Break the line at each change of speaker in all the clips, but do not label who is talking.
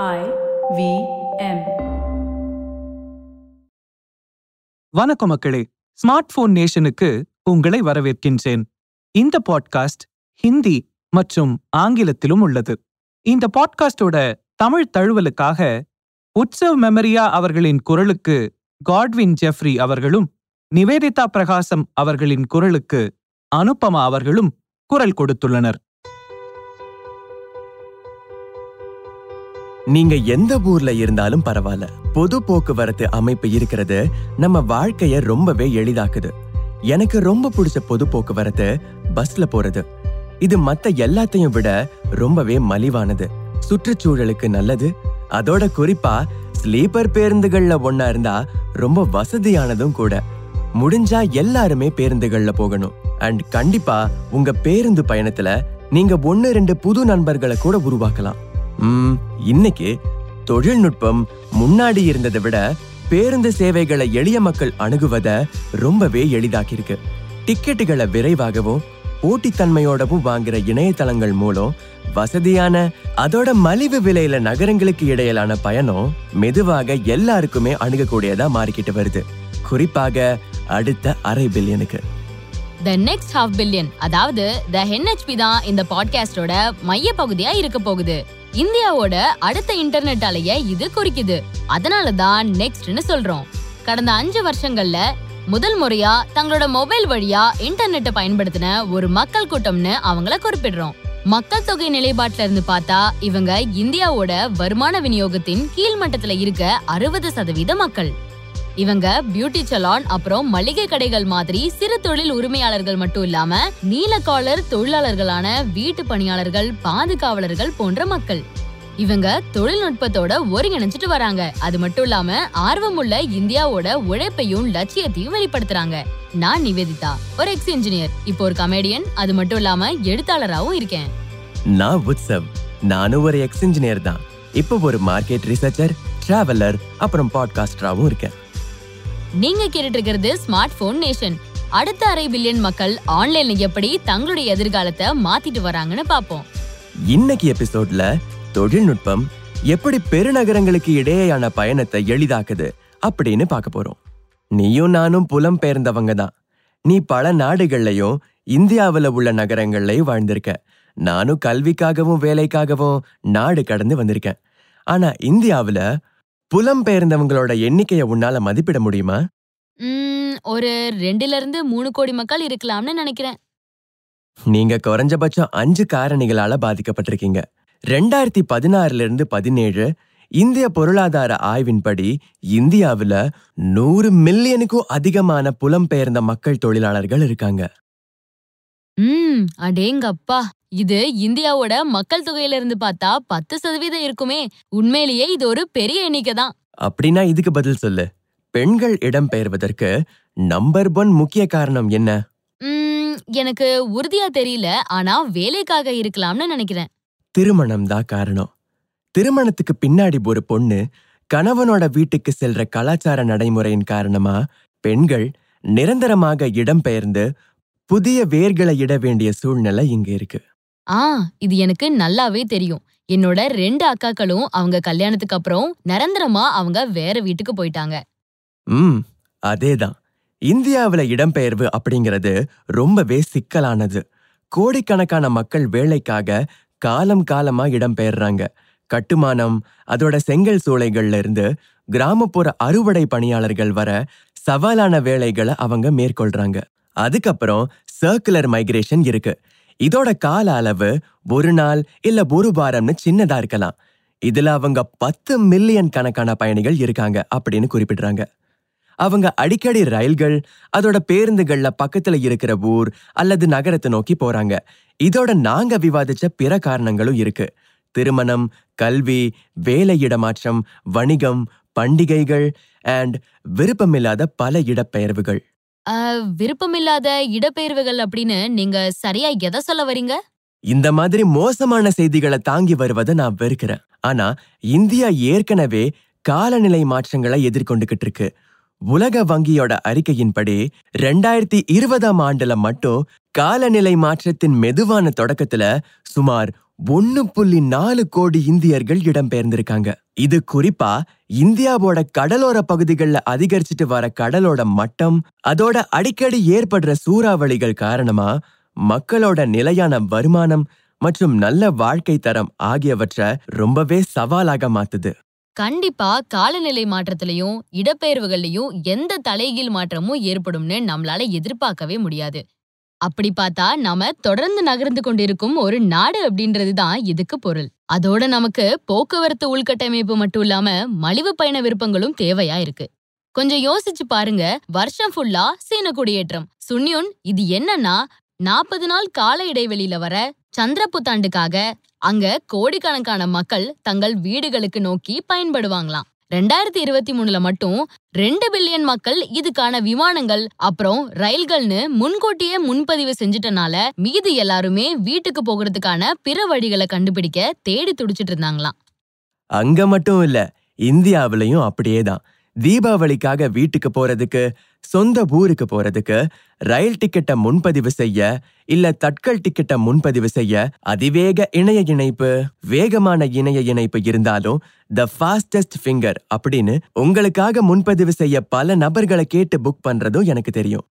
I V M
வணக்கம் மக்களே. Smart phone நேஷனுக்கு உங்களை வரவேற்கின்றேன். இந்த பாட்காஸ்ட் ஹிந்தி மற்றும் ஆங்கிலத்திலும் உள்ளது. இந்த பாட்காஸ்டோட தமிழ் தழுவலுக்காக உற்சவ் மெமரியா அவர்களின் குரலுக்கு காட்வின் ஜெஃப்ரி அவர்களும் நிவேதிதா பிரகாசம் அவர்களின் குரலுக்கு அனுபமா அவர்களும் குரல் கொடுத்துள்ளனர்.
நீங்க எந்த ஊர்ல இருந்தாலும் பரவாயில்ல. பொது போக்குவரத்து அமைப்பு இருக்கிறது நம்ம வாழ்க்கைய ரொம்பவே எளிதாக்குது. எனக்கு ரொம்ப பிடிச்ச பொது போக்குவரத்து பஸ்ல போறது. இது மத்த எல்லாத்தையும் விட ரொம்பவே மலிவானது. சுற்றுச்சூழலுக்கு நல்லது. அதோட குறிப்பா ஸ்லீப்பர் பேருந்துகள்ல ஒன்னா இருந்தா ரொம்ப வசதியானதும் கூட. முடிஞ்சா எல்லாருமே பேருந்துகள்ல போகணும். அண்ட் கண்டிப்பா உங்க பேருந்து பயணத்துல நீங்க ஒன்னு ரெண்டு புது நண்பர்களை கூட உருவாக்கலாம். இன்னைக்கு தொழில்நுட்பம் முன்னாடி இருந்ததை விட பேருந்து சேவைகளை எளிய மக்கள் அணுகுவத ரொம்பவே எளிதாக்கியிருக்கு. டிக்கெட்டுகளை விரைவாகவும் போட்டித்தன்மையோடவும் வாங்குற இணையதளங்கள் மூலம் வசதியான அதோட மலிவு விலையில நகரங்களுக்கு இடையிலான பயணம் மெதுவாக எல்லாருக்குமே அணுகக்கூடியதா மாறிக்கிட்டு வருது. குறிப்பாக அடுத்த அரை பில்லியனுக்கு.
த நெக்ஸ்ட் ஹாஃப் பில்லியன் அதாவது த ஹென்ஹெச்பி தான் இந்த பாட்காஸ்டோட மைய பகுதியா இருக்க போகுது. இந்தியாவோட அடுத்த இன்டர்நெட் அலைய இது குறிக்குது. அதனால தான் நெக்ஸ்ட்னு சொல்றோம். கடந்த அஞ்சு வருஷங்கள்ல முதல் முறையா தங்களோட மொபைல் வழியா இன்டர்நெட்டை பயன்படுத்தின ஒரு மக்கள் கூட்டம்னு அவங்கள குறிப்பிடுறோம். மக்கள் தொகை நிலைப்பாட்டுல இருந்து பார்த்தா இவங்க இந்தியாவோட வருமான விநியோகத்தின் கீழ்மட்டத்துல இருக்க அறுபது சதவீத மக்கள். இவங்க பியூட்டி சலான் அப்புறம் மளிகை கடைகள் மாதிரி சிறு தொழில் உரிமையாளர்கள் மட்டும் இல்லாம நீல காலர் தொழிலாளர்களான வீட்டு பணியாளர்கள் பாதுகாவலர்கள் போன்ற மக்கள். இவங்க தொழில்நுட்பத்தோட ஒருங்கிணைஞ்சிட்டு வராங்க. அது மட்டும் இல்லாம ஆர்வமுள்ள இந்தியாவோட உழைப்பையும் லட்சியத்தையும் வெளிப்படுத்துறாங்க. நான் நிவேதிதா ஒரு எக்ஸ் இன்ஜினியர் இப்போ ஒரு கமேடியன் அது மட்டும் இல்லாம எழுத்தாளராகவும் இருக்கேன்.
நான் உத்சவ். நானும் ஒரு எக்ஸ் இன்ஜினியர் தான். இப்போ ஒரு மார்க்கெட் ரிசர்ச்சர் டிராவலர் அப்புறம் பாட்காஸ்டராகவும் இருக்கேன்.
நீங்க கேட்டுட்டு இருக்கிறது ஸ்மார்ட் போன் நேஷன் அடுத்த அரை பில்லியன் மக்கள் ஆன்லைன்ல எப்படி தங்களுடைய எதிர்காலத்தை மாத்திட்டு வராங்கன்னு பாப்போம்
இன்னைக்கு எபிசோட்ல தொழில்நுட்பம் எப்படி பெருநகரங்களுக்கு இடையேயான பயணத்தை எளிதாக்குது அப்படின்னு பார்க்க போறோம். நீயும் நானும் புலம் பெயர்ந்தவங்க தான். நீ பல நாடுகள்லையும் இந்தியாவில் உள்ள நகரங்கள்லையும் வாழ்ந்திருக்க. நானும் கல்விக்காகவும் வேலைக்காகவும் நாடு கடந்து வந்திருக்கேன். ஆனா இந்தியாவுல புலம் பெயர்ந்தவங்களோட எண்ணிக்கையை உன்னால மதிப்பிட முடியுமா?
ஒரு ரெண்டுல இருந்து மூணு கோடி மக்கள் இருக்கலாம்னு நினைக்கிறேன்.
நீங்க குறைஞ்சபட்சம் அஞ்சு காரணிகளால பாதிக்கப்பட்டிருக்கீங்க. ரெண்டாயிரத்தி பதினாறுல இருந்து பதினேழு இந்திய பொருளாதார ஆய்வின்படி இந்தியாவுல நூறு மில்லியனுக்கும் அதிகமான புலம்பெயர்ந்த மக்கள் தொழிலாளர்கள் இருக்காங்க.
ம் அடேங்கப்பா. இது இந்தியாவோட மக்கள் தொகையில இருந்து பார்த்தா பத்து சதவீதம் இருக்குமே. உண்மையிலேயே இது ஒரு பெரிய எண்ணிக்கை தான்.
அப்படின்னா இதுக்கு பதில் சொல்லு. பெண்கள் இடம்பெயர்வதற்கு நம்பர் ஒன் முக்கிய காரணம் என்ன?
எனக்கு உறுதியா தெரியல. ஆனா வேலைக்காக இருக்கலாம்னு நினைக்கிறேன்.
திருமணம் தான் காரணம். திருமணத்துக்கு பின்னாடி ஒரு பொண்ணு கணவனோட வீட்டுக்கு செல்ற கலாச்சார நடைமுறையின் காரணமா பெண்கள் நிரந்தரமாக இடம்பெயர்ந்து புதிய வேர்களை இட வேண்டிய சூழ்நிலை இங்க இருக்கு.
ஆ இது எனக்கு நல்லாவே தெரியும். என்னோட ரெண்டு அக்காக்களும் அவங்க கல்யாணத்துக்கு அப்புறம் நிரந்தரமா அவங்க வேற வீட்டுக்கு போயிட்டாங்க.
ம் அதேதான். இந்தியாவில் இடம்பெயர்வு அப்படிங்கிறது ரொம்பவே சிக்கலானது. கோடிக்கணக்கான மக்கள் வேலைக்காக காலம் காலமா இடம்பெயர்றாங்க. கட்டுமானம் அதோட செங்கல் சூளைகள்ல இருந்து கிராமப்புற அறுவடை பணியாளர்கள் வர சவாலான வேலைகளை அவங்க மேற்கொள்றாங்க. அதுக்கப்புறம் சர்க்குலர் மைக்ரேஷன் இருக்கு. இதோட கால அளவு ஒரு நாள் இல்ல ஒரு வாரம்னு சின்னதா இருக்கலாம். இதுல அவங்க பத்து மில்லியன் கணக்கான பயணிகள் இருக்காங்க அப்படின்னு குறிப்பிடுறாங்க. அவங்க அடிக்கடி ரயில்கள் அதோட பேருந்துகள்ல பக்கத்துல இருக்கிற ஊர் அல்லது நகரத்தை நோக்கி போறாங்க. இதோட நாங்க விவாதிச்ச பிற காரணங்களும் இருக்கு. திருமணம் கல்வி வேலை இடமாற்றம் வணிகம் பண்டிகைகள் அண்ட் விருப்பமில்லாத பல இடப்பெயர்வுகள்.
விருப்பமில்லாத இடப்பெயர்வுகள் அப்படின்னு நீங்க சரியா எதை சொல்ல வரீங்க?
இந்த மாதிரி மோசமான செய்திகளை தாங்கி வருவதை நான் வெறுக்கிறேன். ஆனா இந்தியா ஏற்கனவே காலநிலை மாற்றங்களை எதிர்கொண்டுகிட்டு இருக்கு. உலக வங்கியோட அறிக்கையின்படி ரெண்டாயிரத்தி இருபதாம் ஆண்டுல மட்டும் காலநிலை மாற்றத்தின் மெதுவான தொடக்கத்துல சுமார் ஒன்னு புள்ளி நாலு கோடி இந்தியர்கள் இடம்பெயர்ந்திருக்காங்க. இது குறிப்பா இந்தியாவோட கடலோர பகுதிகளில் அதிகரிச்சுட்டு வர கடலோட மட்டம் அதோட அடிக்கடி ஏற்படுற சூறாவளிகள் காரணமா மக்களோட நிலையான வருமானம் மற்றும் நல்ல வாழ்க்கை தரம் ஆகியவற்றை ரொம்பவே சவாலாக மாத்துது.
கண்டிப்பா காலநிலை மாற்றத்திலையும் இடப்பெயர்வுகள்லயும் எந்த தலைகீழ் மாற்றமும் ஏற்படும்னு நம்மளால எதிர்பார்க்கவே முடியாது. அப்படி பார்த்தா நாம தொடர்ந்து நகர்ந்து கொண்டிருக்கும் ஒரு நாடு அப்படின்றது தான் இதுக்கு பொருள். அதோட நமக்கு போக்குவரத்து உள்கட்டமைப்பு மட்டும் இல்லாம மலிவு பயண விருப்பங்களும் தேவையா இருக்கு. கொஞ்சம் யோசிச்சு பாருங்க வருஷம் ஃபுல்லா சீன குடியேற்றம். சுன்யுன் இது என்னன்னா நாற்பது நாள் கால இடைவெளியில வர சந்திர புத்தாண்டுக்காக அங்க கோடிக்கணக்கான மக்கள் தங்கள் வீடுகளுக்கு நோக்கி பயன்படுவாங்களாம். ரெண்டாயிரத்தி இருபத்தி மூணுல மட்டும் ரெண்டு பில்லியன் மக்கள் இதுக்கான விமானங்கள் அப்புறம் ரயில்கள்னு முன்கூட்டியே முன்பதிவு செஞ்சுட்டனால மீதி எல்லாருமே வீட்டுக்கு போகிறதுக்கான பிற வழிகளை கண்டுபிடிக்க தேடி துடிச்சிட்டு இருந்தாங்களாம்.
அங்க மட்டும் இல்ல இந்தியாவிலையும் அப்படியே தான் தீபாவளிக்காக வீட்டுக்கு போறதுக்கு சொந்த ஊருக்கு போறதுக்கு ரயில் டிக்கெட்டை முன்பதிவு செய்ய இல்ல தட்கல் டிக்கெட்டை முன்பதிவு செய்ய அதிவேக இணைய இணைப்பு வேகமான இணைய இணைப்பு இருந்தாலும் த ஃபாஸ்டஸ்ட் ஃபிங்கர் அப்படின்னு உங்களுக்காக முன்பதிவு செய்ய பல நபர்களை கேட்டு புக் பண்றதும் எனக்கு தெரியும்.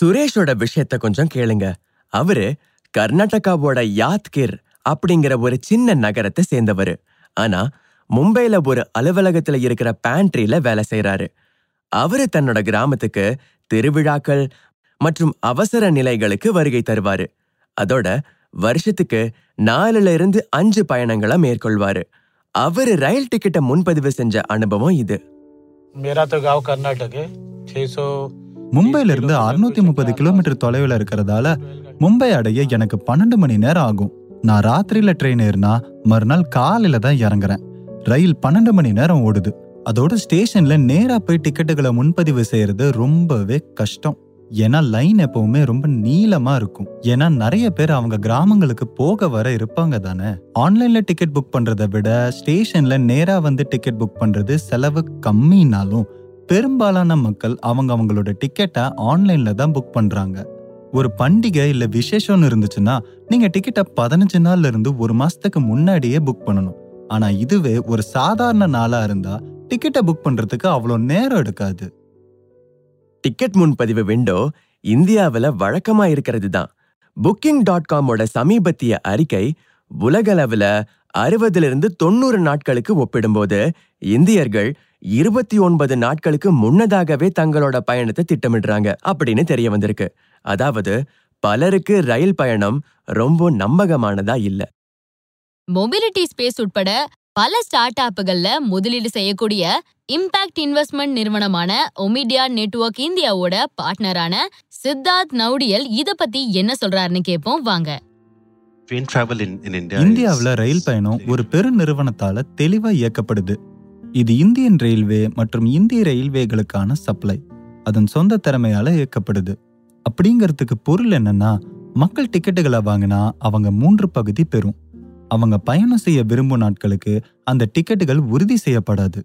சுரேஷோட விஷயத்த கொஞ்சம் கேளுங்க. அவரு கர்நாடகாவோட யாத்கிர் அப்படிங்கிற ஒரு சின்ன நகரத்தை சேர்ந்தவரு. ஆனா மும்பைல ஒரு அலுவலகத்துல இருக்கிற பேண்ட்ரில வேலை செய்றாரு. அவரு தன்னோட கிராமத்துக்கு திருவிழாக்கள் மற்றும் அவசர நிலைகளுக்கு வருகை தருவாரு. அதோட வருஷத்துக்கு நாலுல இருந்து அஞ்சு பயணங்களை மேற்கொள்வாரு. அவரு ரயில் டிக்கெட்டை முன்பதிவு செஞ்ச அனுபவம் இது.
மும்பையில இருந்து அறுநூத்தி முப்பது கிலோமீட்டர் தொலைவில் இருக்கிறதால மும்பை அடைய எனக்கு பன்னெண்டு மணி நேரம் ஆகும். நான் ராத்திரியில ட்ரெயின் ஏறினா மறுநாள் காலையில தான் இறங்குறேன். ரயில் பன்னெண்டு மணி நேரம் ஓடுது. அதோட ஸ்டேஷன்ல நேரா போய் டிக்கெட்டுகளை முன்பதிவு செய்யறது ரொம்பவே கஷ்டம். ஏன்னா லைன் எப்பவுமே ரொம்ப நீளமா இருக்கும். ஏன்னா நிறைய பேர் அவங்க கிராமங்களுக்கு போக வர இருப்பாங்க தானே? ஆன்லைன்ல டிக்கெட் புக் பண்றதை விட ஸ்டேஷன்ல நேரா வந்து டிக்கெட் புக் பண்றது செலவு கம்மினாலும் பெரும்பாலான மக்கள் அவங்க அவங்களோட டிக்கெட்டை ஆன்லைன்ல தான் புக் பண்றாங்க. ஒரு பண்டிகை இல்ல விசேஷம்னு இருந்துச்சுன்னா நீங்க டிக்கெட்டை பதினஞ்சு நாள்ல இருந்து ஒரு மாசத்துக்கு முன்னாடியே புக் பண்ணணும். ஆனா இதுவே ஒரு சாதாரண நாளா இருந்தா டிக்கெட்டை புக் பண்றதுக்கு அவ்வளோ நேரம் எடுக்காது.
டிக்கெட் முன்பதிவு விண்டோ இந்தியாவில் வழக்கமா இருக்கிறது தான். புக்கிங் டாட் காமோட சமீபத்திய அறிக்கை உலகளவில் அறுபதுல இருந்து தொண்ணூறு நாட்களுக்கு ஒப்பிடும்போது இந்தியர்கள் இருபத்தி ஒன்பது நாட்களுக்கு முன்னதாகவே தங்களோட பயணத்தை திட்டமிடுறாங்க அப்படின்னு தெரிய வந்திருக்கு. அதாவது பலருக்கு ரயில் பயணம் ரொம்ப நம்பகமானதா இல்ல.
மொபிலிட்டி ஸ்பேஸ் உட்பட பல ஸ்டார்ட் அப்புகள்ல முதலீடு செய்யக்கூடிய இம்பாக்ட் இன்வெஸ்ட்மெண்ட் நிறுவனமான ஒமிடியா நெட்வொர்க் இந்தியாவோட பார்ட்னரான சித்தார்த் நௌடியல் இத பத்தி என்ன சொல்றாருன்னு கேட்போம் வாங்க.
Train travel in, in India.
இந்தியாவுல
is-
ரயில் பயணம் ஒரு பெரு நிறுவனத்தால தெளிவா இயக்கப்படுது. இது இந்தியன் ரயில்வே மற்றும் இந்திய ரயில்வேகளுக்கான சப்ளை அதன் சொந்த திறமையால இயக்கப்படுது. அப்படிங்கிறதுக்கு பொருள் என்னன்னா மக்கள் டிக்கெட்டுகளை வாங்கினா அவங்க மூன்று பகுதி பெறும். அவங்க பயணம் செய்ய விரும்பும் நாட்களுக்கு அந்த டிக்கெட்டுகள் உறுதி செய்யப்படாது.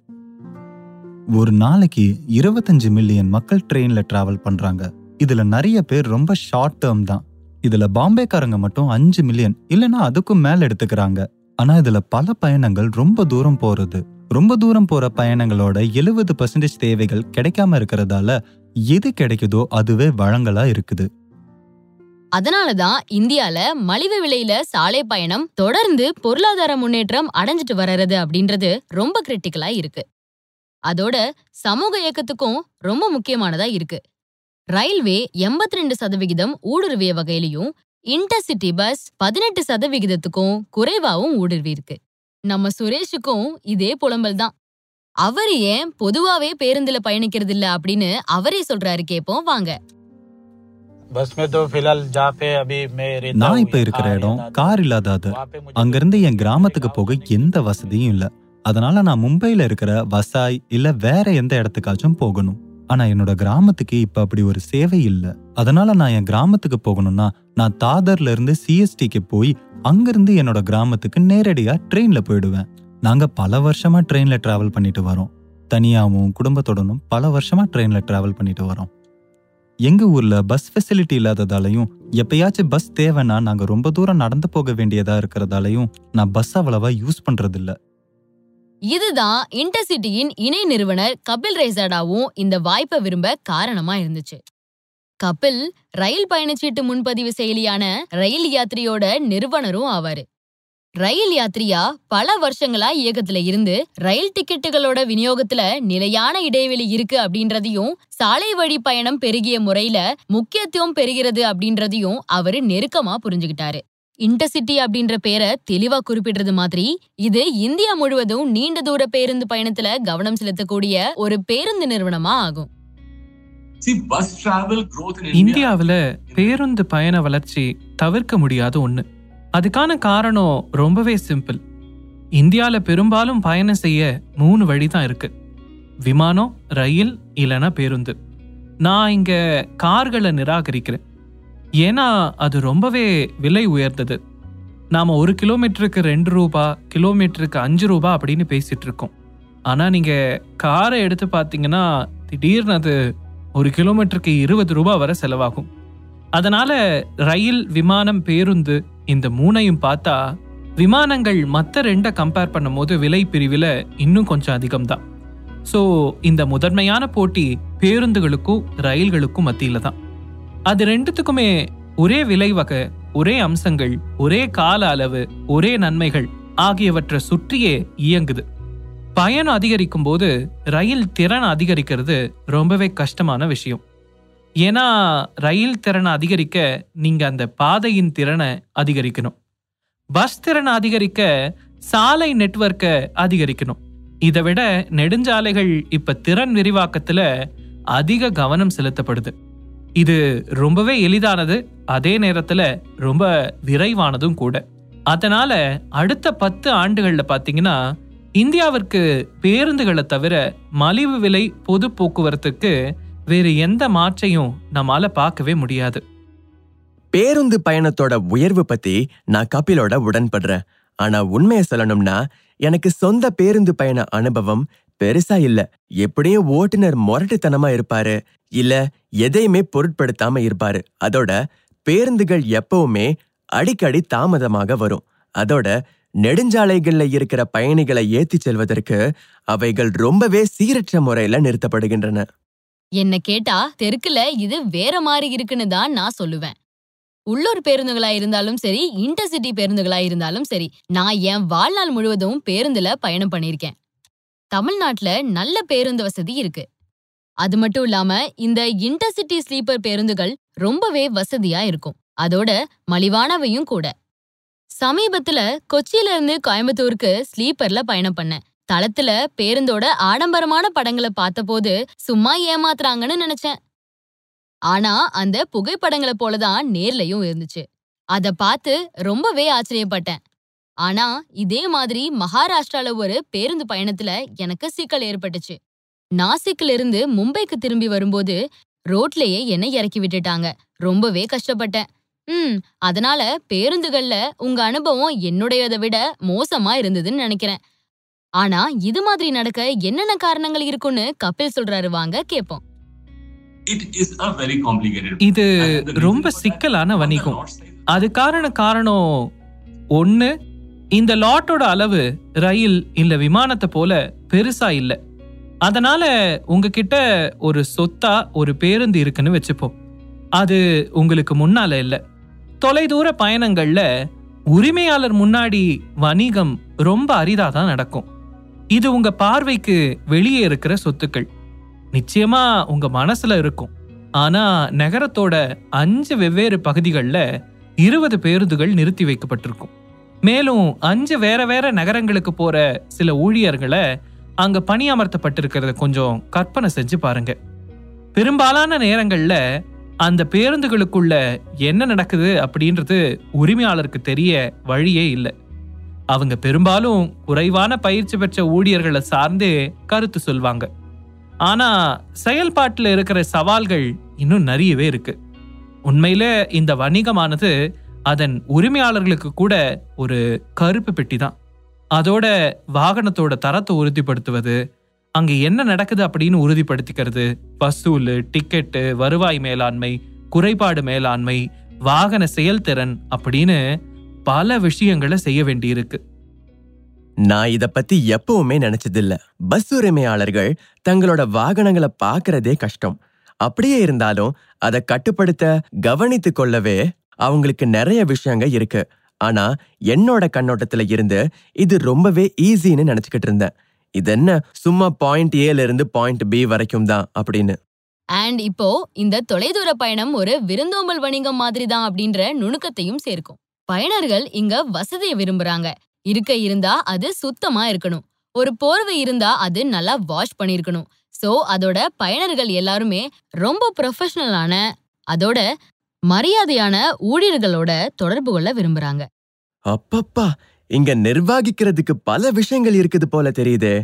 ஒரு நாளைக்கு இருபத்தஞ்சு மில்லியன் மக்கள் ட்ரெயின்ல டிராவல் பண்றாங்க. இதுல நிறைய பேர் ரொம்ப ஷார்ட் டேர்ம் தான். இதுல பாம்பேக்காரங்க மட்டும் அஞ்சு மில்லியன் இல்லைன்னா அதுக்கும் மேல எடுத்துக்கிறாங்க. ஆனா இதுல பல பயணங்கள் ரொம்ப தூரம் போறது. ரொம்ப தூரம் போற பயணங்களோட எழுபது பர்சன்டேஜ் தேவைகள் கிடைக்காம இருக்கிறதால எது கிடைக்குதோ அதுவே வழங்கலா இருக்குது.
அதனாலதான் இந்தியால மலிவு விலையில சாலை பயணம் தொடர்ந்து பொருளாதார முன்னேற்றம் அடைஞ்சிட்டு வர்றது அப்படின்றது ரொம்ப கிரிட்டிக்கலா இருக்கு. அதோட சமூக இயக்கத்துக்கும் ரொம்ப முக்கியமானதா இருக்கு. ரயில்வே எண்பத்தி ரெண்டு சதவிகிதம் ஊடுருவிய வகையிலையும் இன்டர்சிட்டி பஸ் பதினெட்டு சதவிகிதத்துக்கும் குறைவாவும் ஊடுருவி இருக்கு நம்ம சுரேஷுக்கும் இதே புலம்பல் தான். அவர் ஏன் பொதுவாவே பேருந்துல பயணிக்கிறது இல்ல அப்படின்னு அவரே சொல்றாரு கேப்போம் வாங்க.
நான் இப்ப இருக்கிற இடம் கார் இல்லாதது. அங்கிருந்து என் கிராமத்துக்கு போக எந்த வசதியும் இல்ல. அதனால நான் மும்பையில இருக்கிற வசாய் இல்ல வேற எந்த இடத்துக்காச்சும் போகணும். ஆனா என்னோட கிராமத்துக்கு இப்ப அப்படி ஒரு சேவை இல்ல. அதனால நான் என் கிராமத்துக்கு போகணும்னா நான் தாதர்ல இருந்து சிஎஸ்டிக்கு போய் அங்கிருந்து என்னோட கிராமத்துக்கு நேரடியா ட்ரெயின்ல போயிடுவேன். நாங்க பல வருஷமா ட்ரெயின்ல டிராவல் பண்ணிட்டு வரோம். தனியாகவும் குடும்பத்துடனும் பல வருஷமா ட்ரெயின்ல டிராவல் பண்ணிட்டு வரோம். எங்க ஊர்ல பஸ் ஃபெசிலிட்டி இல்லாததாலையும் எப்பயாச்சும் பஸ் தேவைன்னா நாங்க ரொம்ப தூரம் நடந்து போக வேண்டியதா இருக்கிறதாலையும் நான் பஸ் அவ்வளவா யூஸ் பண்றதில்ல.
இதுதான் இன்டர்சிட்டியின் இணை நிறுவனர் கபில் ரேசாடாவும் இந்த வாய்ப்பை விரும்ப காரணமா இருந்துச்சு. கபில் ரயில் பயணச்சீட்டு முன்பதிவு செயலியான ரயில் யாத்ரியோட நிறுவனரும் ஆவாரு. ரயில் யாத்ரியா பல வருஷங்களா இயக்கத்துல இருந்து ரயில் டிக்கெட்டுகளோட விநியோகத்துல நிலையான இடைவெளி இருக்கு அப்படின்றதையும் சாலை வழி பயணம் பெருகிய முறையில முக்கியத்துவம் பெறுகிறது அப்படின்றதையும் அவரு நெருக்கமா புரிஞ்சுகிட்டாரு இன்டர்சிட்டி அப்படின்ற பேரை தெளிவா குறிப்பிடுறது மாதிரி இது இந்தியா முழுவதும் நீண்ட தூர பேருந்து பயணத்துல கவனம் செலுத்தக்கூடிய ஒரு பேருந்து நிறுவனமா ஆகும்
See, bus travel growth in India.
இந்தியாவுல பேருந்து பயண வளர்ச்சி தவிர்க்க முடியாத ஒண்ணு அதுக்கான காரணம் ரொம்பவே சிம்பிள். இந்தியாவில் பெரும்பாலும் பயணம் செய்ய மூணு வழி தான் இருக்கு. விமானம் ரயில் இல்லைன்னா பேருந்து. நான் இங்கே கார்களை நிராகரிக்கிறேன். ஏன்னா அது ரொம்பவே விலை உயர்ந்தது. நாம் ஒரு கிலோமீட்டருக்கு ரெண்டு ரூபா கிலோமீட்டருக்கு அஞ்சு ரூபா அப்படின்னு பேசிகிட்டு இருக்கோம். ஆனால் நீங்கள் காரை எடுத்து பார்த்தீங்கன்னா திடீர்னு அது ஒரு கிலோமீட்டருக்கு இருபது ரூபாய் வரை செலவாகும். அதனால் ரயில் விமானம் பேருந்து இந்த மூணையும் பார்த்தா விமானங்கள் மற்ற ரெண்டை கம்பேர் பண்ணும்போது விலை பிரிவில் இன்னும் கொஞ்சம் அதிகம்தான். ஸோ இந்த முதன்மையான போட்டி பேருந்துகளுக்கும் ரயில்களுக்கும் மத்தியில் தான். அது ரெண்டுத்துக்குமே ஒரே விலை வகை ஒரே அம்சங்கள் ஒரே கால அளவு ஒரே நன்மைகள் ஆகியவற்றை சுற்றியே இயங்குது. பயணம் அதிகரிக்கும் போது ரயில் திறன் அதிகரிக்கிறது ரொம்பவே கஷ்டமான விஷயம். ஏன்னா ரயில் திறனை அதிகரிக்க நீங்கள் அந்த பாதையின் திறனை அதிகரிக்கணும். பஸ் திறனை அதிகரிக்க சாலை நெட்வொர்க்கை அதிகரிக்கணும். இதை விட நெடுஞ்சாலைகள் இப்போ திறன் விரிவாக்கத்தில் அதிக கவனம் செலுத்தப்படுது. இது ரொம்பவே எளிதானது அதே நேரத்தில் ரொம்ப விரைவானதும் கூட. அதனால அடுத்த பத்து ஆண்டுகளில் பார்த்தீங்கன்னா இந்தியாவிற்கு பேருந்துகளை தவிர மலிவு விலை பொது போக்குவரத்துக்கு வேறு எந்த மாற்றையும் நம்மால பார்க்கவே முடியாது.
பேருந்து பயணத்தோட உயர்வு பத்தி நான் கபிலோட உடன்படுறேன். ஆனா உண்மையை சொல்லணும்னா எனக்கு சொந்த பேருந்து பயண அனுபவம் பெருசா இல்ல. எப்படியும் ஓட்டுநர் முரட்டுத்தனமா இருப்பாரு. இல்ல எதையுமே பொருட்படுத்தாம இருப்பாரு. அதோட பேருந்துகள் எப்பவுமே அடிக்கடி தாமதமாக வரும். அதோட நெடுஞ்சாலைகள்ல இருக்கிற பயணிகளை ஏத்தி செல்வதற்கு அவைகள் ரொம்பவே சீரற்ற முறையில நிறுத்தப்படுகின்றன.
என்ன கேட்டா தெருக்குல இது வேற மாதிரி இருக்குன்னு தான் நான் சொல்லுவேன். உள்ளூர் பேருந்துகளா இருந்தாலும் சரி இன்டர்சிட்டி பேருந்துகளா இருந்தாலும் சரி நான் என் வாழ்நாள் முழுவதும் பேருந்துல பயணம் பண்ணிருக்கேன் தமிழ்நாட்டுல நல்ல பேருந்து வசதி இருக்கு. அது மட்டும் இல்லாம இந்த இன்டர்சிட்டி ஸ்லீப்பர் பேருந்துகள் ரொம்பவே வசதியா இருக்கும். அதோட மலிவானவையும் கூட. சமீபத்துல கொச்சியில இருந்து கோயம்புத்தூருக்கு ஸ்லீப்பர்ல பயணம் பண்ணேன். தளத்துல பேருந்தோட ஆடம்பரமான படங்களை பார்த்தபோது சும்மா ஏமாத்துறாங்கன்னு நினைச்சேன். ஆனா அந்த புகைப்படங்களை போலதான் நேர்லயும் இருந்துச்சு. அத பார்த்து ரொம்பவே ஆச்சரியப்பட்டேன். ஆனா இதே மாதிரி மகாராஷ்டிரால ஒரு பேருந்து பயணத்துல எனக்கு சிக்கல் ஏற்பட்டுச்சு. நாசிக்ல இருந்து மும்பைக்கு திரும்பி வரும்போது ரோட்லயே என்னை இறக்கி விட்டுட்டாங்க. ரொம்பவே கஷ்டப்பட்டேன். ம் அதனால பேருந்துகள்ல உங்க அனுபவம் என்னுடையதை விட மோசமா இருந்ததுன்னு நினைக்கிறேன். ஆனா இது மாதிரி நடக்க என்னென்ன காரணங்கள் இருக்குன்னு கபில் சொல்றாரு. வாங்க கேப்போம்.
It is a very complicated.
இது ரொம்ப சிக்கலான வணிகம். அதுக்கான காரணம் ஒண்ணு இந்த லாட்டோட அளவு ரயில் இல்ல விமானத்தை போல பெருசா இல்ல. அதனால உங்ககிட்ட ஒரு சொத்தா ஒரு பேருந்து இருக்குன்னு வச்சுப்போம். அது உங்களுக்கு முன்னால இல்ல. தொலைதூர பயணங்கள்ல உரிமையாளர் முன்னாடி வணிகம் ரொம்ப அரிதா தான் நடக்கும். இது உங்க பார்வைக்கு வெளியே இருக்கிற சொத்துக்கள். நிச்சயமா உங்க மனசுல இருக்கும். ஆனா நகரத்தோட அஞ்சு வெவ்வேறு பகுதிகளில் இருபது பேருந்துகள் நிறுத்தி வைக்கப்பட்டிருக்கும். மேலும் அஞ்சு வேற வேற நகரங்களுக்கு போற சில ஊழியர்களை அங்க பணியமர்த்தப்பட்டிருக்கிறத கொஞ்சம் கற்பனை செஞ்சு பாருங்க. பெரும்பாலான நேரங்கள்ல அந்த பேருந்துகளுக்குள்ள என்ன நடக்குது அப்படின்றது உரிமையாளருக்கு தெரிய வழியே இல்லை. அவங்க பெரும்பாலும் குறைவான பயிற்சி பெற்ற ஊழியர்களை சார்ந்தே கருத்து சொல்வாங்க. ஆனா செயல்பாட்டில் இருக்கிற சவால்கள் இன்னும் நிறையவே இருக்கு. உண்மையில இந்த வணிகமானது அதன் உரிமையாளர்களுக்கு கூட ஒரு கருப்பு பெட்டி தான். அதோட வாகனத்தோட தரத்தை உறுதிப்படுத்துவது அங்கே என்ன நடக்குது அப்படின்னு உறுதிப்படுத்திக்கிறது வசூல் டிக்கெட்டு வருவாய் மேலாண்மை குறைபாடு மேலாண்மை வாகன செயல்திறன் அப்படின்னு பல விஷயங்களை செய்ய வேண்டியிருக்கு.
நான் இத பத்தி எப்பவுமே நினைச்சதில்ல. பஸ் உரிமையாளர்கள் தங்களோட வாகனங்களை பார்க்கறதே கஷ்டம். அப்படியே இருந்தாலும் அதை கட்டுப்படுத்த கவனித்து கொள்ளவே அவங்களுக்கு நிறைய விஷயங்க இருக்கு. ஆனா என்னோட கண்ணோட்டத்துல இருந்து இது ரொம்பவே ஈஸின்னு நினைச்சுக்கிட்டு இருந்தேன். இது என்ன சும்மா பாயிண்ட் ஏல இருந்து பாயிண்ட் பி வரைக்கும் தான் அப்படின்னு.
அண்ட் இப்போ இந்த தொலைதூர பயணம் ஒரு விருந்தோம்பல் வணிகம் மாதிரி தான் அப்படின்ற நுணுக்கத்தையும் சேர்க்கும். பயனர்கள் இங்க வசதியை விரும்புறாங்க. இருக்க இருந்தா அது சுத்தமா இருக்கணும். ஒரு போர்வை இருந்தா அது நல்லா வாஷ் பண்ணிருக்கணும் சோ அதோட பயனர்கள் எல்லாருமே ரொம்ப ப்ரொஃபஷனலான அதோட மரியாதையான ஊழியர்களோட தொடர்பு கொள்ள விரும்புறாங்க.
அப்பப்பா! இங்க நிர்வாகிக்கிறதுக்கு பல விஷயங்கள் இருக்குது போல தெரியுதே.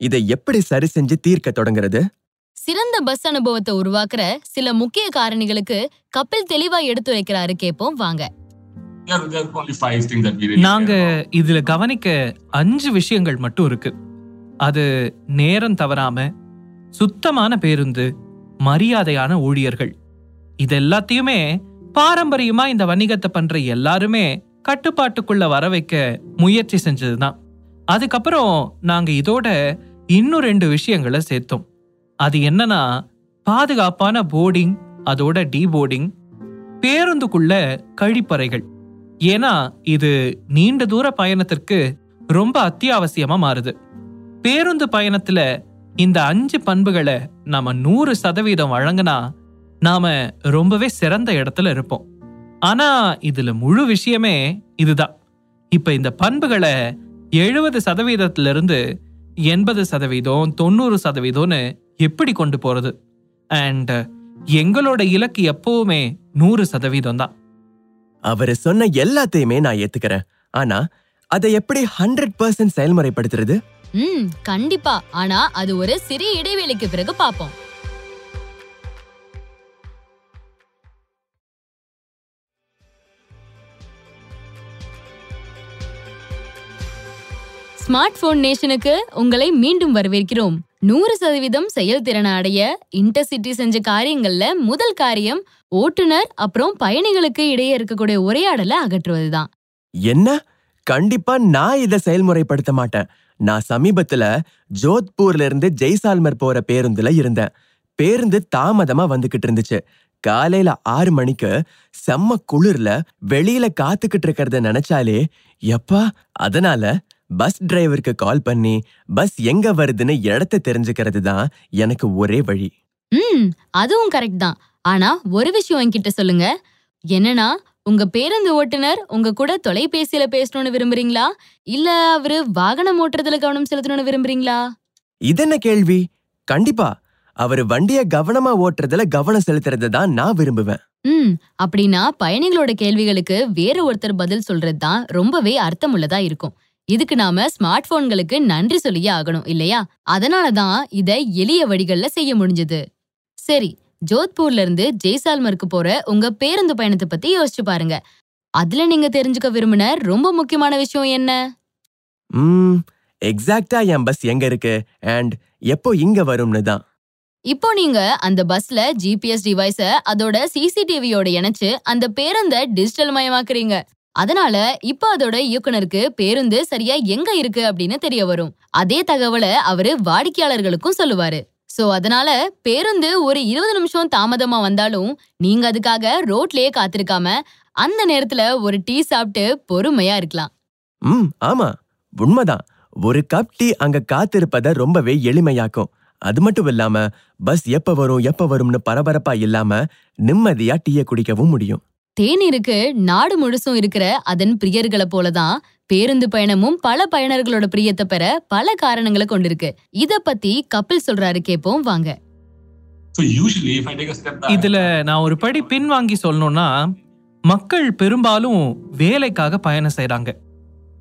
இதை எப்படி சரி செஞ்சு தீர்க்க தொடங்குறது?
சிறந்த பஸ் அனுபவத்தை உருவாக்குற சில முக்கிய காரணிகளுக்கு கபில் தெளிவா எடுத்துரைக்கிறாரு கேப்போம் வாங்க.
நாங்க. இதுல கவனிக்க அஞ்சு விஷயங்கள் மட்டும் இருக்கு. அது நேரம் தவறாம சுத்தமான பேருந்து மரியாதையான ஊழியர்கள். இது எல்லாத்தையுமே பாரம்பரியமா இந்த வணிகத்தை பண்ற எல்லாருமே கட்டுப்பாட்டுக்குள்ள வர வைக்க முயற்சி செஞ்சதுதான். அதுக்கப்புறம் நாங்க இதோட இன்னும் ரெண்டு விஷயங்களை சேர்த்தோம். அது என்னன்னா பாதுகாப்பான போர்டிங் அதோட டீபோர்டிங் பேருந்துக்குள்ள கழிப்பறைகள். ஏன்னா இது நீண்ட தூர பயணத்திற்கு ரொம்ப அத்தியாவசியமா மாறுது. பேருந்து பயணத்துல இந்த அஞ்சு பண்புகளை நாம நூறு சதவீதம் வழங்கினா நாம ரொம்பவே சிறந்த இடத்துல இருப்போம். ஆனா இதுல முழு விஷயமே இதுதான். இப்ப இந்த பண்புகளை எழுபது சதவீதத்துல இருந்து எண்பது சதவீதம் தொண்ணூறு சதவீதம்னு எப்படி கொண்டு போறது? அண்ட் எங்களோட இலக்கு எப்பவுமே நூறு சதவீதம் தான்.
அவரு சொன்ன எல்லாத்தையுமே நான் ஏத்துக்கிறேன். ஆனா அதை எப்படி ஹண்ட்ரட் பர்சன்ட் செயல்முறைப்படுத்துறது?
ம் கண்டிப்பா. ஆனா அது ஒரு சிறிய இடைவேளைக்கு பிறகு பாப்போம் ஸ்மார்ட் போன் நேஷனுக்கு உங்களை மீண்டும் வரவேற்கிறோம். நூறு சதவீதம் செயல்திறனை அடைய இன்டர்சிட்டி செஞ்ச காரியங்கள்ல முதல் காரியம் ஓட்டுநர் அப்புறம் பயணிகளுக்கு இடையே இருக்கக்கூடிய உரையாடலை அகற்றுவதுதான்.
என்ன? கண்டிப்பா நான் இதை செயல்முறைப்படுத்த மாட்டேன். நான் சமீபத்துல ஜோத்பூர்ல இருந்து ஜெய்சால்மர் போற பேருந்துல இருந்தேன். பேருந்து தாமதமா வந்துகிட்டு இருந்துச்சு. காலையில ஆறு மணிக்கு செம்ம குளிர்ல வெளியில காத்துக்கிட்டு இருக்கிறத நினைச்சாலே எப்பா அதனால பஸ் டிரைவருக்கு கால் பண்ணி பஸ் எங்க வருதுன்னு இடத்த தெரிஞ்சுக்கிறது தான் எனக்கு ஒரே வழி.
ம் அதுவும் கரெக்ட் தான். ஆனா ஒரு விஷயம் என்கிட்ட சொல்லுங்க. என்னன்னா உங்க பேருந்து ஓட்டுநர் உங்க கூட தொலைபேசியில பேசணும்னு விரும்புறீங்களா? இல்ல அவரு வாகனம் ஓட்டுறதுல கவனம் செலுத்தணும்னு விரும்புறீங்களா?
இதென்ன கேள்வி? கண்டிப்பா. அவரு வண்டிய கவனமா ஓட்டுறதுல கவனம் செலுத்துறது தான் நான் விரும்புவேன்.
ம் அப்படின்னா பயணிகளோட கேள்விகளுக்கு வேற ஒருத்தர் பதில் சொல்றது தான் ரொம்பவே அர்த்தமுள்ளதா இருக்கும். இதுக்கு நாம ஸ்மார்ட் போன்களுக்கு நன்றி சொல்லியே ஆகணும் இல்லையா? அதனால தான் இத எளிய வழிகள்ல செய்ய முடிஞ்சது. சரி ஜோத்பூர்ல இருந்து ஜெய்சால்மருக்கு போற உங்க பேருந்து பயணத்தை பத்தி யோசிச்சு பாருங்க. அதுல நீங்க தெரிஞ்சுக்க விரும்பின ரொம்ப முக்கியமான விஷயம் என்ன?
ம் எக்ஸாக்ட்டா என் பஸ் எங்க இருக்கு அண்ட் எப்போ இங்க வரும்னு தான்.
இப்போ நீங்க அந்த பஸ்ல ஜிபிஎஸ் டிவைஸ அதோட சிசிடிவியோட இணைச்சு அந்த பேருந்த டிஜிட்டல் மயமாக்குறீங்க அதனால இப்போ அதோட இயக்குனருக்கு பேருந்து சரியா எங்க இருக்கு அப்படின்னு தெரிய வரும். அதே தகவலை அவரு வாடிக்கையாளர்களுக்கும் சொல்லுவாரு. சோ அதனால பேருந்து ஒரு இருபது நிமிஷம் தாமதமா வந்தாலும் நீங்க அதுக்காக ரோட்லயே காத்திருக்காம அந்த நேரத்துல ஒரு டீ சாப்பிட்டு பொறுமையா இருக்கலாம்.
ம் ஆமா. உண்மைதான். ஒரு கப் டீ அங்க காத்திருப்பத ரொம்பவே எளிமையாக்கும். அது மட்டும் இல்லாம பஸ் எப்ப வரும் எப்ப வரும்னு பரபரப்பா இல்லாம நிம்மதியா டீயை குடிக்கவும் முடியும்.
தேநீருக்கு நாடு முழுசும் இருக்கிற அதன் பிரியர்களை போலதான் பேருந்து பயணமும் பல பயனர்களோட பிரியத்தை பெற பல காரணங்களை கொண்டிருக்கு. இத பத்தி கபில் சொல்றாரு கேப்போம் வாங்க.
இதுல நான் ஒரு படி பின்வாங்கி சொல்லணும்னா மக்கள் பெரும்பாலும் வேலைக்காக பயணம் செய்றாங்க.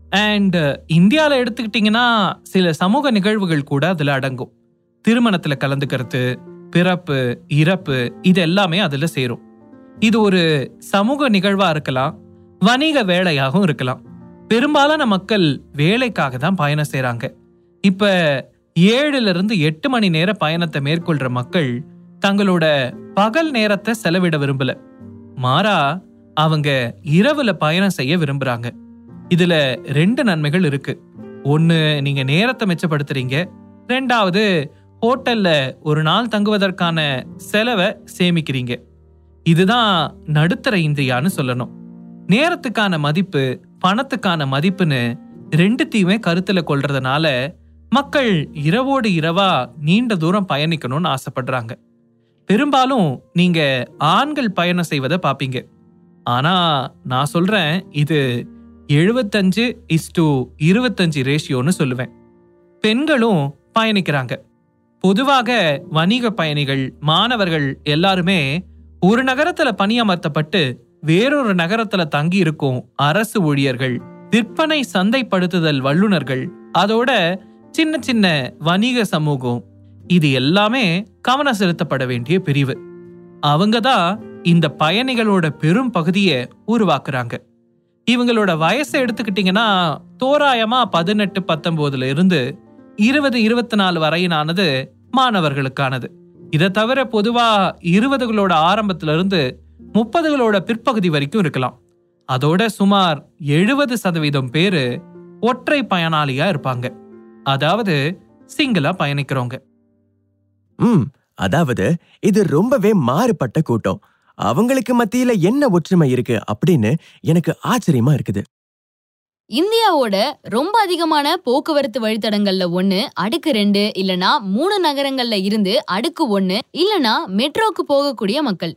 அண்ட் இந்தியால எடுத்துக்கிட்டிங்கன்னா சில சமூக நிகழ்வுகள் கூட அதுல அடங்கும். திருமணத்துல கலந்துக்கிறது பிறப்பு இறப்பு இது எல்லாமே அதுல சேரும். இது ஒரு சமூக நிகழ்வா இருக்கலாம் வணிக வேலையாகவும் இருக்கலாம். பெரும்பாலான மக்கள் வேலைக்காக தான் பயணம் செய்கிறாங்க இப்ப ஏழுல இருந்து எட்டு மணி நேர பயணத்தை மேற்கொள்ற மக்கள் தங்களோட பகல் நேரத்தை செலவிட விரும்பல. மாறா அவங்க இரவுல பயணம் செய்ய விரும்புறாங்க. இதுல ரெண்டு நன்மைகள் இருக்கு. ஒன்னு நீங்க நேரத்தை மிச்சப்படுத்துறீங்க. ரெண்டாவது ஹோட்டல்ல ஒரு நாள் தங்குவதற்கான செலவை சேமிக்கிறீங்க. இதுதான் நடுத்தர இந்தியான்னு சொல்லணும். நேரத்துக்கான மதிப்பு பணத்துக்கான மதிப்புன்னு ரெண்டுத்தையுமே கருத்துல கொள்றதுனால மக்கள் இரவோடு இரவா நீண்ட தூரம் பயணிக்கணும்னு ஆசைப்படுறாங்க. பெரும்பாலும் நீங்க ஆண்கள் பயணம் செய்வதை பார்ப்பீங்க ஆனா நான் சொல்றேன் இது எழுபத்தஞ்சு இஸ் டு இருபத்தஞ்சு ரேஷியோன்னு சொல்லுவேன். பெண்களும் பயணிக்கிறாங்க. பொதுவாக வணிக பயணிகள் மாணவர்கள் எல்லாருமே ஒரு நகரத்துல பணியமர்த்தப்பட்டு வேறொரு நகரத்துல தங்கி இருக்கும் அரசு ஊழியர்கள் விற்பனை சந்தைப்படுத்துதல் வல்லுனர்கள் அதோட சின்ன சின்ன வணிக சமூகம். இது எல்லாமே கவனம் செலுத்தப்பட வேண்டிய பிரிவு. அவங்க தான் இந்த பயணிகளோட பெரும் பகுதியை உருவாக்குறாங்க. இவங்களோட வயசை எடுத்துக்கிட்டீங்கன்னா தோராயமா பதினெட்டு பத்தொன்பதுல இருந்து இருபது இருபத்தி நாலு வரையினானது மாணவர்களுக்கானது. இதை தவிர பொதுவாக இருபதுகளோட ஆரம்பத்திலிருந்து முப்பதுகளோட பிற்பகுதி வரைக்கும் இருக்கலாம். அதோட சுமார் எழுபது சதவீதம் பேரு ஒற்றை பயனாளியா இருப்பாங்க. அதாவது சிங்கிளா பயணிக்கிறவங்க.
ம் அதாவது இது ரொம்பவே மாறுபட்ட கூட்டம். அவங்களுக்கு மத்தியில என்ன ஒற்றுமை இருக்கு அப்படின்னு எனக்கு ஆச்சரியமா இருக்குது.
இந்தியாவோட ரொம்ப அதிகமான போக்குவரத்து வழித்தடங்கள்ல ஒண்ணு அடுக்கு ரெண்டு இல்லனா மூணு நகரங்கள்ல இருந்து அடுக்கு ஒண்ணு இல்லனா மெட்ரோக்கு போகக்கூடிய மக்கள்.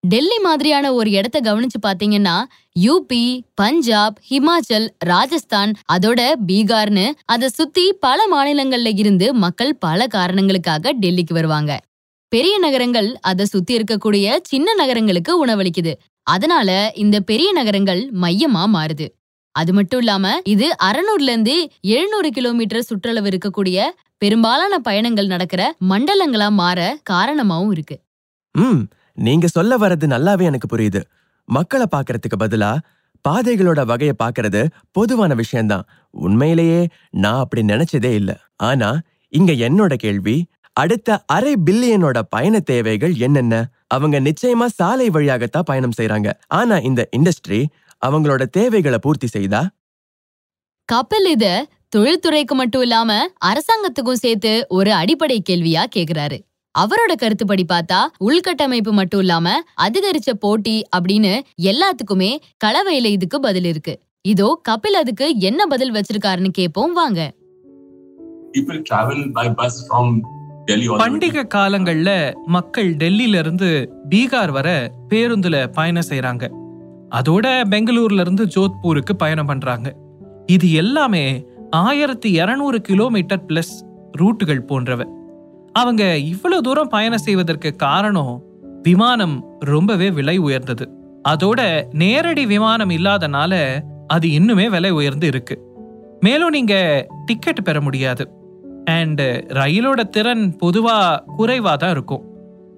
டெல்லி மாதிரியான ஒரு இடத்த கவனிச்சு பாத்தீங்கன்னா யூபி பஞ்சாப் ஹிமாச்சல் ராஜஸ்தான் அதோட பீகார்னு அதை சுத்தி பல மாநிலங்கள்ல இருந்து மக்கள் பல காரணங்களுக்காக டெல்லிக்கு வருவாங்க. பெரிய நகரங்கள் அதை சுத்தி இருக்கக்கூடிய சின்ன நகரங்களுக்கு உணவளிக்குது. அதனால இந்த பெரிய நகரங்கள் மையமா மாறுது. அது மட்டும் இல்லாம இது அறநூறுல இருந்து எழுநூறு கிலோமீட்டர் சுற்றளவு இருக்கக்கூடிய பெரும்பாலான பயணங்கள் நடக்கிற மண்டலங்களா மாற காரணமாவும் இருக்கு.
ம் நீங்க சொல்ல வர்றது நல்லாவே எனக்கு புரியுது. மக்களை பாக்குறதுக்கு பதிலா பாதைகளோட வகையை பாக்குறது பொதுவான விஷயம்தான். உண்மையிலேயே நான் அப்படி நினைச்சதே இல்ல. ஆனா இங்க என்னோட கேள்வி அடுத்த அரை பில்லியனோட பயண தேவைகள் என்னென்ன? அவங்க நிச்சயமா சாலை வழியாகத்தான் பயணம் செய்யறாங்க ஆனா இந்த இண்டஸ்ட்ரி அவங்களோட தேவைகளை பூர்த்தி செய்தா?
கபில் இத தொழில்துறைக்கு மட்டும் இல்லாம அரசாங்கத்துக்கும் சேர்த்து ஒரு அடிப்படை கேள்வியா கேக்குறாரு. அவரோட கருத்துப்படி பார்த்தா உள்கட்டமைப்பு மட்டும் இல்லாம அதிகரிச்ச போட்டி அப்படின்னு எல்லாத்துக்குமே களவையில இதுக்கு பதில் இருக்கு. இதோ கபில் அதுக்கு என்ன பதில் வச்சிருக்காருன்னு கேப்போம் வாங்க.
பண்டிகை காலங்கள்ல மக்கள் டெல்லியில இருந்து பீகார் வர பேருந்துல பயணம் செய்றாங்க. அதோட பெங்களூர்ல இருந்து ஜோத்பூருக்கு பயணம் பண்றாங்க. இது எல்லாமே ஆயிரத்தி இரநூறு கிலோமீட்டர் பிளஸ் ரூட்டுகள் போன்றவை. அவங்க இவ்வளவு தூரம் பயணம் செய்வதற்கு காரணம் விமானம் ரொம்பவே விலை உயர்ந்தது. அதோட நேரடி விமானம் இல்லாதனால அது இன்னுமே விலை உயர்ந்து இருக்கு. மேலும் நீங்க டிக்கெட் பெற முடியாது. அண்ட் ரயிலோட திறன் பொதுவா குறைவா தான் இருக்கும்.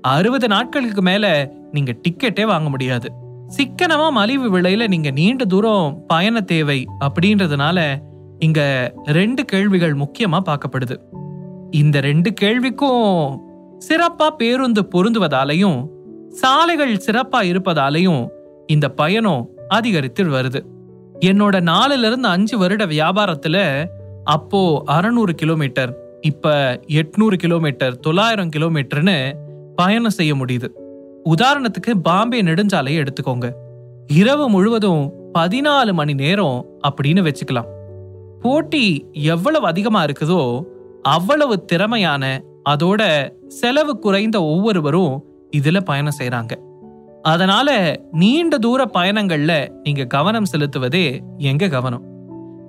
அறுபது நாட்களுக்கு மேல நீங்க டிக்கெட்டே வாங்க முடியாது. சிக்கனமா மலிவு விலையில நீங்க நீண்ட தூரம் பயண தேவை அப்படின்றதுனால இங்க ரெண்டு கேள்விகள் முக்கியமா பார்க்கப்படுது. இந்த ரெண்டு கேள்விக்கும் சிறப்பா பேருந்து பொருந்துவதாலையும் சாலைகள் சிறப்பா இருப்பதாலையும் இந்த பயணம் அதிகரித்து வருது. என்னோட நாலுல இருந்து அஞ்சு வருட வியாபாரத்துல அப்போ அறநூறு கிலோமீட்டர் இப்ப எட்நூறு கிலோமீட்டர் தொள்ளாயிரம் கிலோமீட்டர்னு பயணம் செய்ய முடியுது. உதாரணத்துக்கு பாம்பே நெடுஞ்சாலையை எடுத்துக்கோங்க. இரவு முழுவதும் பதினாலு மணி நேரம் அப்படின்னு வச்சுக்கலாம். போட்டி எவ்வளவு அதிகமா இருக்குதோ அவ்வளவு திறமையான அதோட செலவு குறைந்த ஒவ்வொருவரும் இதுல பயணம் செய்யறாங்க அதனால நீண்ட தூர பயணங்கள்ல நீங்க கவனம் செலுத்துவதே எங்க கவனம்.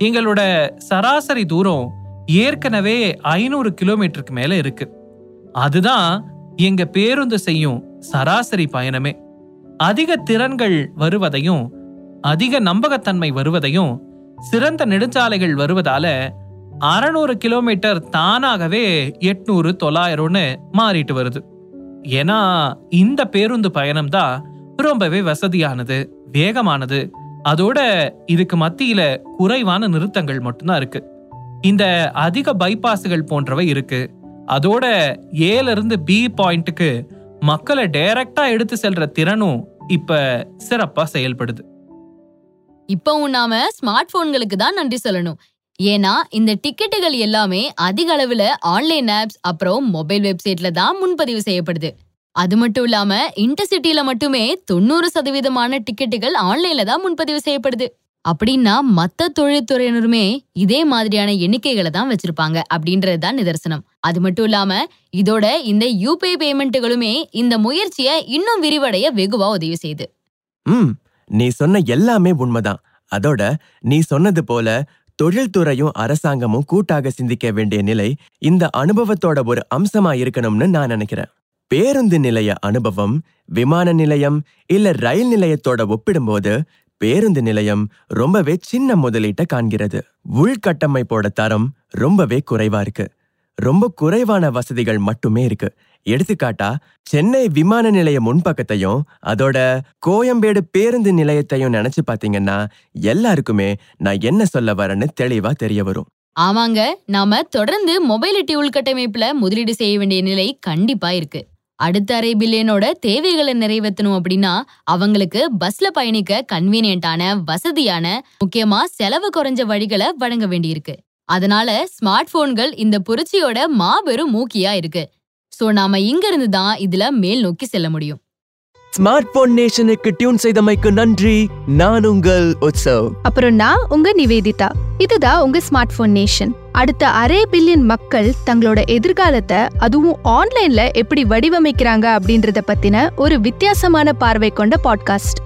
எங்களோட சராசரி தூரம் ஏற்கனவே ஐநூறு கிலோமீட்டருக்கு மேல இருக்கு. அதுதான் எங்க பேருந்து செய்யும் சராசரி பயணமே. அதிக திறன்கள் வருவதையும் அதிக நம்பகத்தன்மை வருவதையும் சிறந்த நெடுஞ்சாலைகள் வருவதால அறநூறு கிலோமீட்டர் தானாகவே எட்நூறு தொள்ளாயிரம்னு மாறிட்டு வருது. ஏன்னா இந்த பேருந்து பயணம் தான் ரொம்பவே வசதியானது வேகமானது. அதோட இதுக்கு மத்தியில குறைவான நிறுத்தங்கள் மட்டும்தான் இருக்கு. இந்த அதிக பைபாஸ்கள் போன்றவை இருக்கு. அதோட ஏல இருந்து பி பாயிண்ட்டுக்கு மக்களை டைரக்டா எடுத்து செல்ற திறனும் இப்ப சிறப்பா செயல்படுது.
இப்பவும் நாம ஸ்மார்ட் போன்களுக்கு தான் நன்றி சொல்லணும். ஏன்னா இந்த டிக்கெட்டுகள் எல்லாமே அதிக அளவுல ஆன்லைன் ஆப்ஸ் அப்புறம் மொபைல் வெப்சைட்ல தான் முன்பதிவு செய்யப்படுது. அது மட்டும் இல்லாம இன்டர்சிட்டில மட்டுமே தொண்ணூறு சதவீதமான டிக்கெட்டுகள் ஆன்லைன்ல தான் முன்பதிவு செய்யப்படுது. அப்படின்னா மத்த தொழில்துறையினருமே இதே மாதிரியான எண்ணிக்கைகளை தான் வச்சிருப்பாங்க அப்படின்றது தான் நிதர்சனம். அது மட்டும் இல்லாம இதோட இந்த யூபிஐ பேமெண்ட்டுகளுமே இந்த முயற்சியை இன்னும் விரிவடைய வெகுவா உதவி செய்யுது.
ம் நீ சொன்ன எல்லாமே உண்மைதான். அதோட நீ சொன்னது போல தொழில்துறையும் அரசாங்கமும் கூட்டாக சிந்திக்க வேண்டிய நிலை இந்த அனுபவத்தோட ஒரு அம்சமா இருக்கணும்னு நான் நினைக்கிறேன். பேருந்து நிலைய அனுபவம் விமான நிலையம் இல்ல ரயில் நிலையத்தோட ஒப்பிடும்போது பேருந்து நிலையம் ரொம்பவே சின்ன முதலீட்டை காண்கிறது. உள்கட்டமைப்போட தரம் ரொம்பவே குறைவா இருக்கு. ரொம்ப குறைவான வசதிகள் மட்டுமே இருக்கு. எடுத்துக்காட்டா சென்னை விமான நிலைய முன்பக்கத்தையும் அதோட கோயம்பேடு பேருந்து நிலையத்தையும் நினைச்சு பாத்தீங்கன்னா எல்லாருக்குமே நான் என்ன சொல்ல வரேன்னு தெளிவா தெரிய வரும்.
ஆமாங்க நாம தொடர்ந்து மொபைலிட்டி உள்கட்டமைப்புல முதலீடு செய்ய வேண்டிய நிலை கண்டிப்பா இருக்கு. அடுத்த அரை பில்லியனோட தேவைகளை நிறைவேற்றணும் அப்படின்னா அவங்களுக்கு பஸ்ல பயணிக்க கன்வீனியன்ட்டான வசதியான முக்கியமா செலவு குறைஞ்ச வழிகளை வழங்க வேண்டியிருக்கு. அதனால ஸ்மார்ட் போன்கள் இந்த புரட்சியோட மாபெரும் மூக்கியா இருக்கு. சோ நாம இங்க இருந்து தான் இதுல மேல் நோக்கி செல்ல முடியும்.
ஸ்மார்ட் போன் நேஷனுக்கு டியூன் செய்தமைக்கு நன்றி. நான் உங்கள் உற்சவ்
அப்புறம் நான் உங்க நிவேதிதா. இதுதான் உங்க ஸ்மார்ட் போன் நேஷன் அடுத்த அரை பில்லியன் மக்கள் தங்களோட எதிர்காலத்தை அதுவும் ஆன்லைன்ல எப்படி வடிவமைக்கிறாங்க அப்படின்றத பத்தின ஒரு வித்தியாசமான பார்வை கொண்ட பாட்காஸ்ட்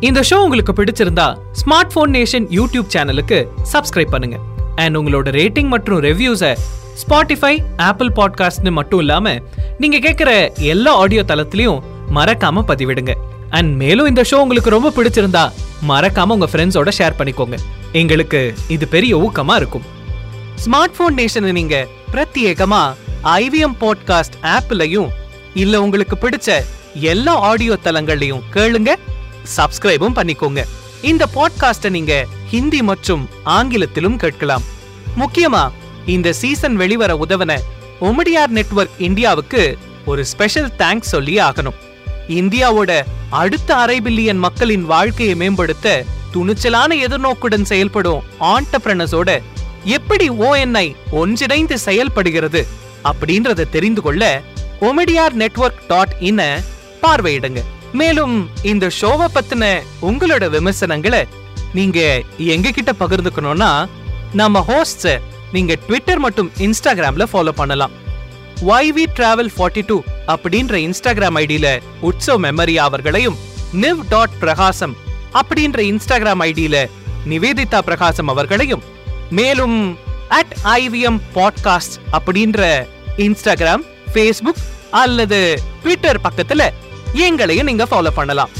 இந்த ஷோ உங்களுக்கு பிடிச்சிருந்தா ஸ்மார்ட் போன் நேஷன் யூடியூப் சேனலுக்கு சப்ஸ்கிரைப் பண்ணுங்க. அண்ட் உங்களோட ரேட்டிங் மற்றும் ரெவ்யூஸை ஸ்பாட்டிஃபை ஆப்பிள் பாட்காஸ்ட்னு மட்டும் இல்லாம நீங்க கேட்குற எல்லா ஆடியோ தளத்திலையும் மறக்காம பதிவிடுங்க. அண்ட் மேலும் இந்த ஷோ உங்களுக்கு ரொம்ப பிடிச்சிருந்தா மறக்காம உங்க ஃப்ரெண்ட்ஸோட ஷேர் பண்ணிக்கோங்க. எங்களுக்கு இது பெரிய ஊக்கமா இருக்கும். ஸ்மார்ட் போன் நேஷனை நீங்க பிரத்யேகமா ஐவிஎம் பாட்காஸ்ட் ஆப்லயும் இல்ல உங்களுக்கு பிடிச்ச எல்லா ஆடியோ தளங்கள்லயும் கேளுங்க சப்ஸ்கிரைபும் பண்ணிக்கோங்க. இந்த பாட்காஸ்ட நீங்க ஹிந்தி மற்றும் ஆங்கிலத்திலும் கேட்கலாம். முக்கியமா இந்த சீசன் வெளிவர உதவன ஒமடியார் நெட்வொர்க் இந்தியாவுக்கு ஒரு ஸ்பெஷல் தேங்க்ஸ் சொல்லி ஆகணும். இந்தியாவோட அடுத்த அரை பில்லியன் மக்களின் வாழ்க்கையை மேம்படுத்த துணிச்சலான எதிர்நோக்குடன் செயல்படும் ஆண்டப்ரனஸோட எப்படி ஓஎன்ஐ ஒன்றிணைந்து செயல்படுகிறது அப்படின்றத தெரிந்து கொள்ள ஒமெடியார் நெட்வொர்க் டாட் இன்ன பார்வையிடுங்க. மேலும் இந்த ஷோவை பத்தின உங்களோட விமர்சனங்களை நீங்க எங்க கிட்ட பகிர்ந்துக்கணும்னா நம்ம ஹோஸ்ட்ஸ நீங்க ட்விட்டர் மற்றும் இன்ஸ்டாகிராம்ல ஃபாலோ பண்ணலாம். YV டிராவல் ஃபார்ட்டி டூ அப்படின்ற இன்ஸ்டாகிராம் ஐடியில உற்சவ் மெமரியா அவர்களையும் நிவ் டாட் பிரகாசம் அப்படின்ற இன்ஸ்டாகிராம் ஐடியில நிவேதிதா பிரகாசம் அவர்களையும் மேலும் அட் ஐவிஎம் பாட்காஸ்ட் அப்படின்ற இன்ஸ்டாகிராம் ஃபேஸ்புக் அல்லது ட்விட்டர் பக்கத்துல எங்களையும் நீங்க ஃபாலோ பண்ணலாம்.